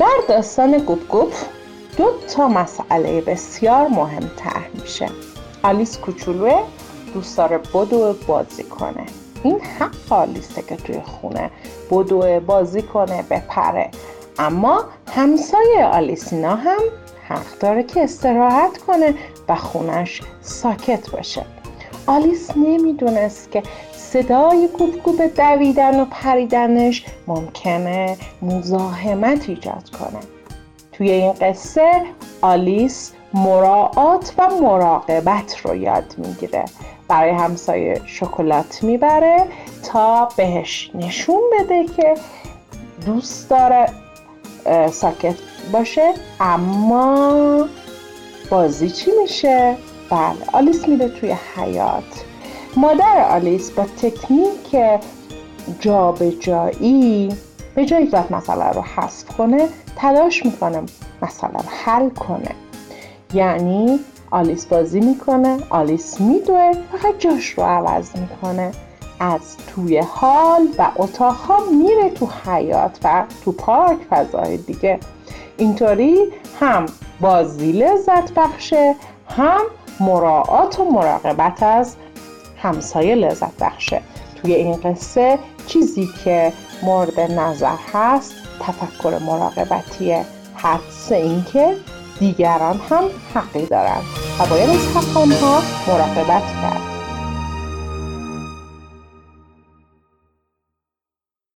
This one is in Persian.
در داستان گوب گوب دو تا مسئله بسیار مهمتر میشه. آلیس کوچولوه دوست داره بدو بازی کنه. این حق آلیسه که توی خونه بدو بازی کنه بپره. اما همسایه آلیسینا هم حق داره که استراحت کنه و خونش ساکت باشه. آلیس نمی‌دونست که صدای کوب کوب دویدن و پریدنش ممکنه مزاحمت ایجاد کنه. توی این قصه آلیس مراعات و مراقبت رو یاد می‌گیره. برای همسایه شکلات می‌بره تا بهش نشون بده که دوست داره ساکت باشه اما بازی چی میشه؟ بله آلیس میره توی حیات مادر آلیس با تکنیک جابجایی به جایی که مسئله رو حذف کنه تلاش می‌کنه مسئله رو حل کنه. یعنی آلیس بازی می‌کنه آلیس میدوه فقط جاش رو عوض می‌کنه. از توی حال و اتاقها میره تو حیات و تو پارک فضای دیگه. اینطوری هم بازی لذت بخشه هم مراعات و مراقبت از همسایه لذت بخشه. توی این قصه چیزی که مورد نظر هست تفکر مراقبتیه حدس اینکه دیگران هم حقی دارند و باید از حق آنها مراقبت کرد.